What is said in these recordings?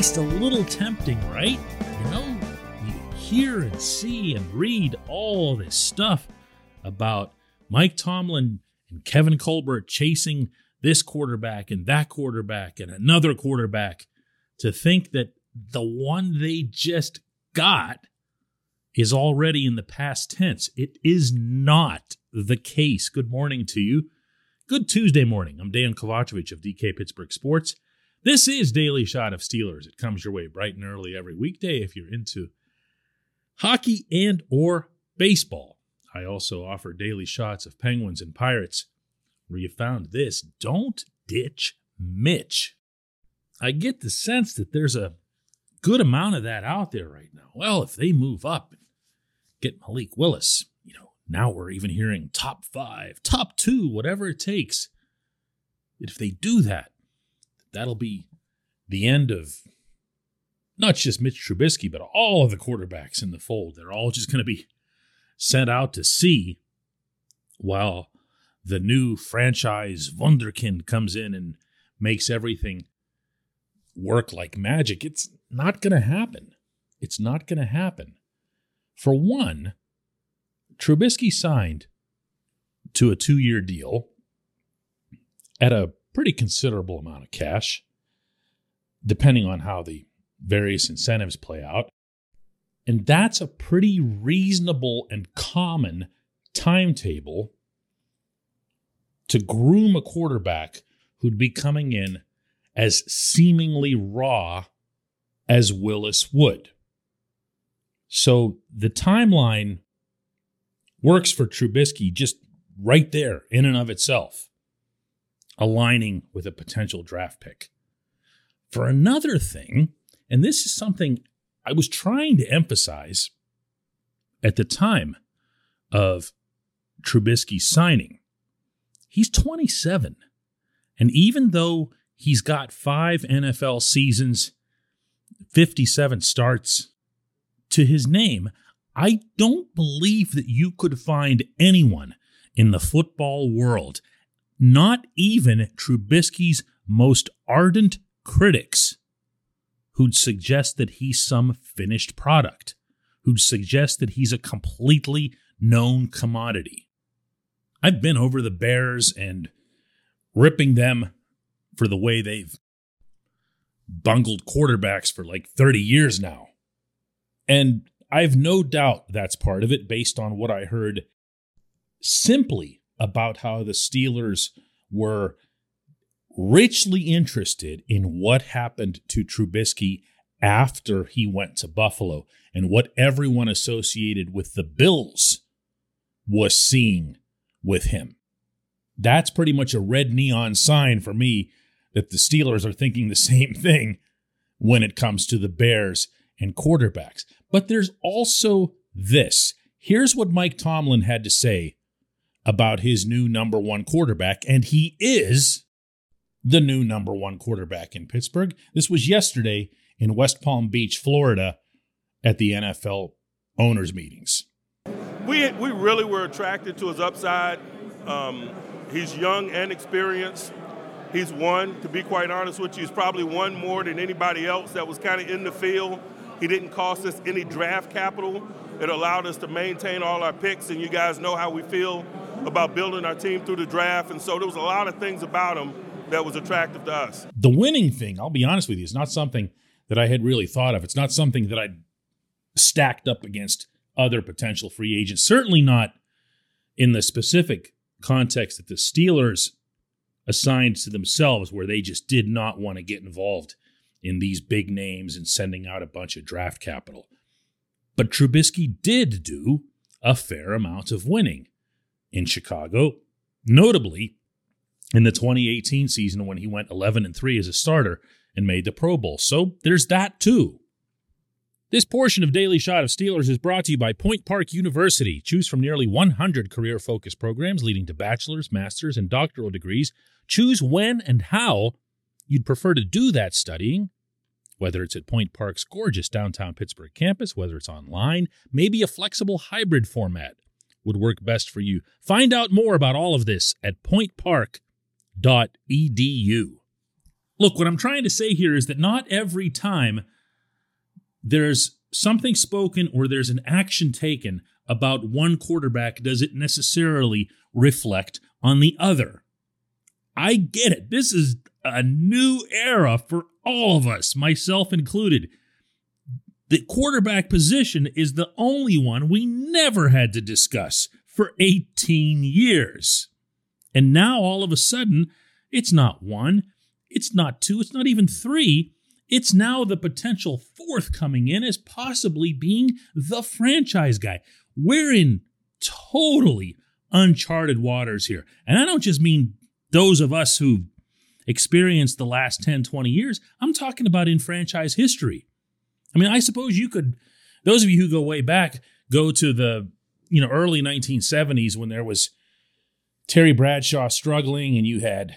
Least a little tempting, right? You know, you hear and see and read all this stuff about Mike Tomlin and Kevin Colbert chasing this quarterback and that quarterback and another quarterback to think that the one they just got is already in the past tense. It is not the case. Good morning to you. Good Tuesday morning. I'm Dan Kovacevic of DK Pittsburgh Sports. This is Daily Shot of Steelers. It comes your way bright and early every weekday if you're into hockey and or baseball. I also offer daily shots of Penguins and Pirates where you found this. Don't ditch Mitch. I get the sense that there's a good amount of that out there right now. Well, if they move up and get Malik Willis, you know, now we're even hearing top five, top two, whatever it takes. If they do that, that'll be the end of not just Mitch Trubisky, but all of the quarterbacks in the fold. They're all just going to be sent out to sea while the new franchise Wunderkind comes in and makes everything work like magic. It's not going to happen. It's not going to happen. For one, Trubisky signed to a two year deal at a pretty considerable amount of cash, depending on how the various incentives play out. And that's a pretty reasonable and common timetable to groom a quarterback who'd be coming in as seemingly raw as Willis would. So the timeline works for Trubisky just right there in and of itself, aligning with a potential draft pick. For another thing, and this is something I was trying to emphasize at the time of Trubisky signing, he's 27. And even though he's got five NFL seasons, 57 starts to his name, I don't believe that you could find anyone in the football world, not even Trubisky's most ardent critics, who'd suggest that he's some finished product, who'd suggest that he's a completely known commodity. I've been over the Bears and ripping them for the way they've bungled quarterbacks for like 30 years now. And I've no doubt that's part of it based on what I heard simply about how the Steelers were richly interested in what happened to Trubisky after he went to Buffalo and what everyone associated with the Bills was seeing with him. That's pretty much a red neon sign for me that the Steelers are thinking the same thing when it comes to the Bears and quarterbacks. But there's also this. Here's what Mike Tomlin had to say about his new number one quarterback, and he is the new number one quarterback in Pittsburgh. This was yesterday in West Palm Beach, Florida, at the NFL owners' meetings. We, we really were attracted to his upside. Um, he's young and experienced. He's won, to be quite honest with you, he's probably won more than anybody else that was kind of in the field. He didn't cost us any draft capital. It allowed us to maintain all our picks, and you guys know how we feel about building our team through the draft. And so there was a lot of things about him that was attractive to us. The winning thing, I'll be honest with you, is not something that I had really thought of. It's not something that I'd stacked up against other potential free agents. Certainly not in the specific context that the Steelers assigned to themselves, where they just did not want to get involved in these big names and sending out a bunch of draft capital. But Trubisky did do a fair amount of winning in Chicago, notably in the 2018 season when he went 11 and 3 as a starter and made the Pro Bowl. So there's that too. This portion of Daily Shot of Steelers is brought to you by Point Park University. Choose from nearly 100 career focused programs leading to bachelor's, master's, and doctoral degrees. Choose when and how you'd prefer to do that studying, whether it's at Point Park's gorgeous downtown Pittsburgh campus, whether it's online, maybe a flexible hybrid format would work best for you. Find out more about all of this at pointpark.edu. Look, what I'm trying to say here is that not every time there's something spoken or there's an action taken about one quarterback does it necessarily reflect on the other. I get it. This is a new era for all of us, myself included. The quarterback position is the only one we never had to discuss for 18 years. And now all of a sudden, it's not one, it's not two, it's not even three. It's now the potential fourth coming in as possibly being the franchise guy. We're in totally uncharted waters here. And I don't just mean those of us who've experienced the last 10, 20 years. I'm talking about in franchise history. I mean, I suppose you could, those of you who go way back, go to the, you know, early 1970s when there was Terry Bradshaw struggling and you had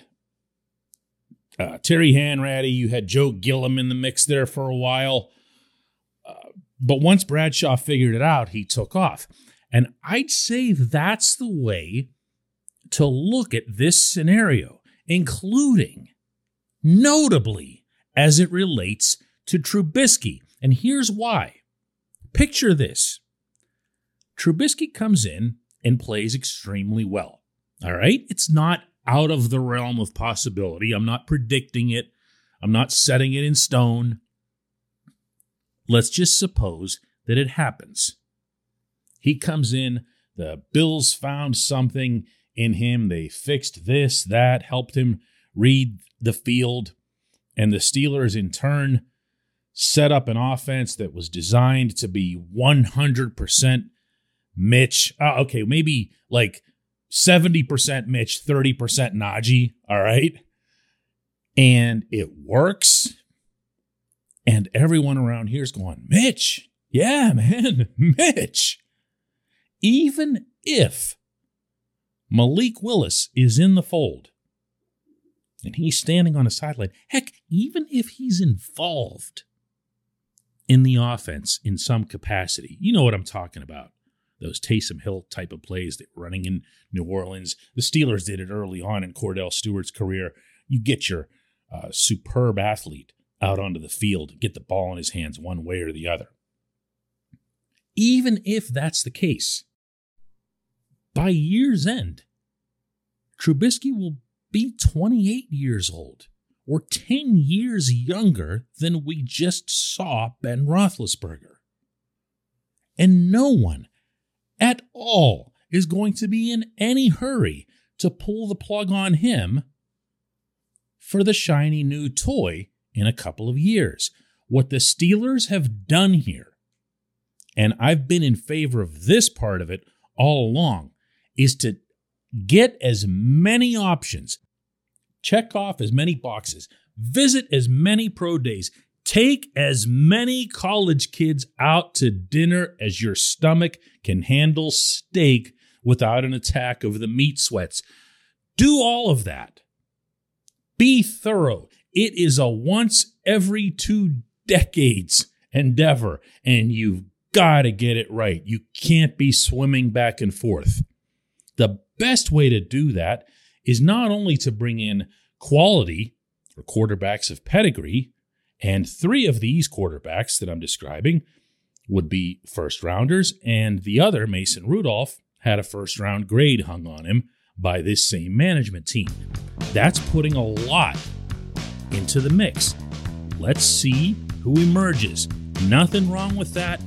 uh, Terry Hanratty, you had Joe Gilliam in the mix there for a while. Uh, but once Bradshaw figured it out, he took off. And I'd say that's the way to look at this scenario, including, notably, as it relates to Trubisky. And here's why. Picture this Trubisky comes in and plays extremely well. All right? It's not out of the realm of possibility. I'm not predicting it, I'm not setting it in stone. Let's just suppose that it happens. He comes in, the Bills found something in him. They fixed this, that, helped him read the field. And the Steelers, in turn, set up an offense that was designed to be 100% Mitch. Uh, okay, maybe like 70% Mitch, 30% Najee. All right. And it works. And everyone around here is going, Mitch. Yeah, man, Mitch. Even if Malik Willis is in the fold and he's standing on a sideline, heck, even if he's involved in the offense in some capacity, you know what I'm talking about those Taysom Hill type of plays that running in New Orleans. The Steelers did it early on in Kordell Stewart's career. You get your uh, superb athlete out onto the field, get the ball in his hands one way or the other. Even if that's the case, by year's end, Trubisky will be 28 years old or 10 years younger than we just saw Ben Roethlisberger. And no one at all is going to be in any hurry to pull the plug on him for the shiny new toy in a couple of years. What the Steelers have done here, and I've been in favor of this part of it all along, is to get as many options, check off as many boxes, visit as many pro days, Take as many college kids out to dinner as your stomach can handle steak without an attack of the meat sweats. Do all of that. Be thorough. It is a once every two decades endeavor, and you've got to get it right. You can't be swimming back and forth. The best way to do that is not only to bring in quality or quarterbacks of pedigree, and three of these quarterbacks that I'm describing would be first rounders, and the other, Mason Rudolph, had a first round grade hung on him by this same management team. That's putting a lot into the mix. Let's see who emerges. Nothing wrong with that.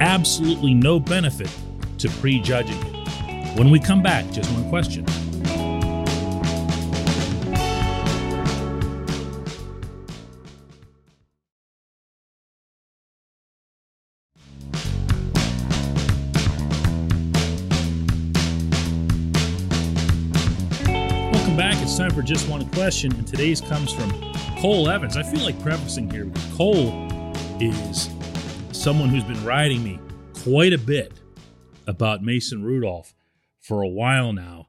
Absolutely no benefit to prejudging it. When we come back, just one question. Welcome back. It's time for just one question, and today's comes from Cole Evans. I feel like prefacing here because Cole is someone who's been writing me quite a bit about Mason Rudolph for a while now.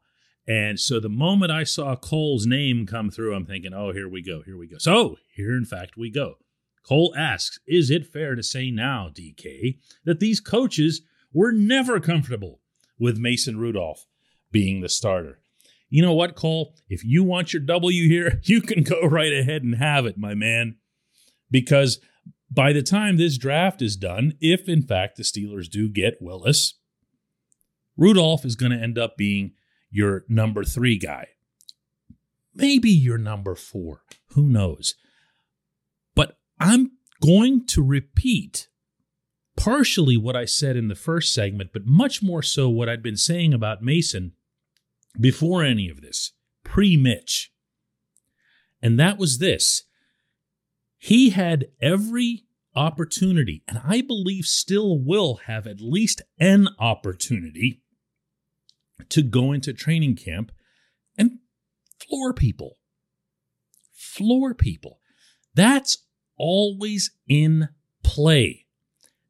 And so the moment I saw Cole's name come through, I'm thinking, oh, here we go, here we go. So here, in fact, we go. Cole asks, is it fair to say now, DK, that these coaches were never comfortable with Mason Rudolph being the starter? You know what, Cole? If you want your W here, you can go right ahead and have it, my man. Because by the time this draft is done, if in fact the Steelers do get Willis, Rudolph is going to end up being your number three guy. Maybe your number four. Who knows? But I'm going to repeat partially what I said in the first segment, but much more so what I'd been saying about Mason before any of this, pre Mitch. And that was this he had every opportunity, and I believe still will have at least an opportunity to go into training camp and floor people. Floor people. That's always in play.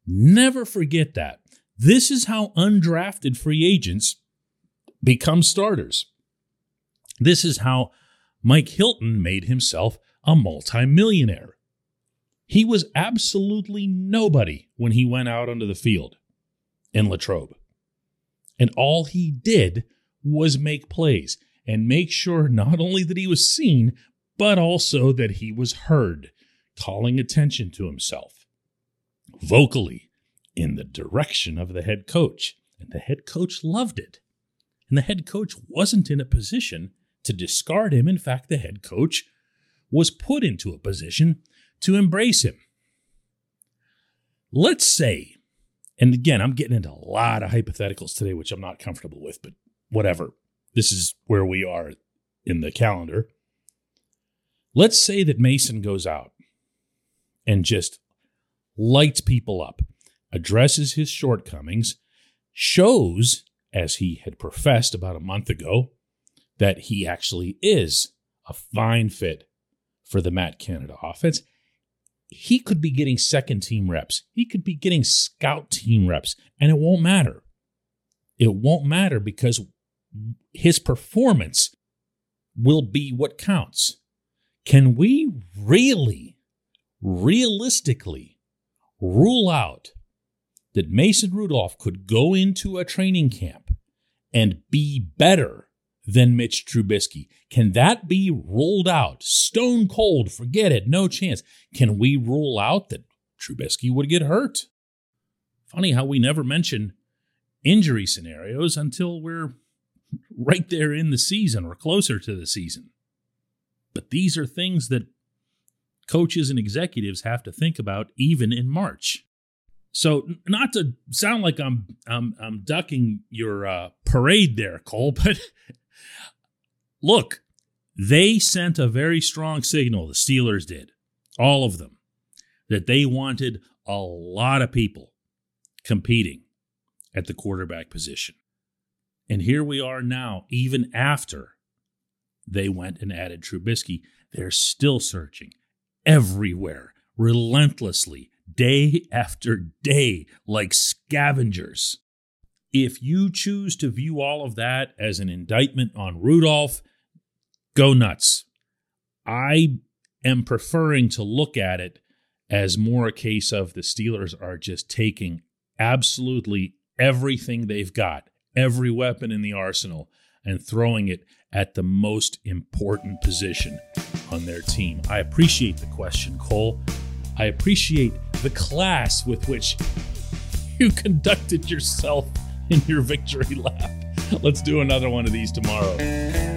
Never forget that. This is how undrafted free agents become starters. This is how Mike Hilton made himself a multimillionaire. He was absolutely nobody when he went out onto the field in Latrobe. And all he did was make plays and make sure not only that he was seen, but also that he was heard, calling attention to himself vocally in the direction of the head coach. And the head coach loved it. And the head coach wasn't in a position to discard him. In fact, the head coach was put into a position to embrace him. Let's say, and again, I'm getting into a lot of hypotheticals today, which I'm not comfortable with, but whatever. This is where we are in the calendar. Let's say that Mason goes out and just lights people up, addresses his shortcomings, shows, as he had professed about a month ago, that he actually is a fine fit for the Matt Canada offense. He could be getting second team reps. He could be getting scout team reps, and it won't matter. It won't matter because his performance will be what counts. Can we really, realistically rule out that Mason Rudolph could go into a training camp and be better than Mitch Trubisky? Can that be ruled out? Stone cold, forget it, no chance. Can we rule out that Trubisky would get hurt? Funny how we never mention injury scenarios until we're right there in the season or closer to the season. But these are things that coaches and executives have to think about even in March. So, not to sound like I'm I'm, I'm ducking your uh, parade there, Cole, but look, they sent a very strong signal. The Steelers did, all of them, that they wanted a lot of people competing at the quarterback position. And here we are now, even after they went and added Trubisky, they're still searching everywhere, relentlessly, day after day, like scavengers. If you choose to view all of that as an indictment on Rudolph, go nuts. I am preferring to look at it as more a case of the Steelers are just taking absolutely everything they've got every weapon in the arsenal and throwing it at the most important position on their team. I appreciate the question, Cole. I appreciate the class with which you conducted yourself in your victory lap. Let's do another one of these tomorrow.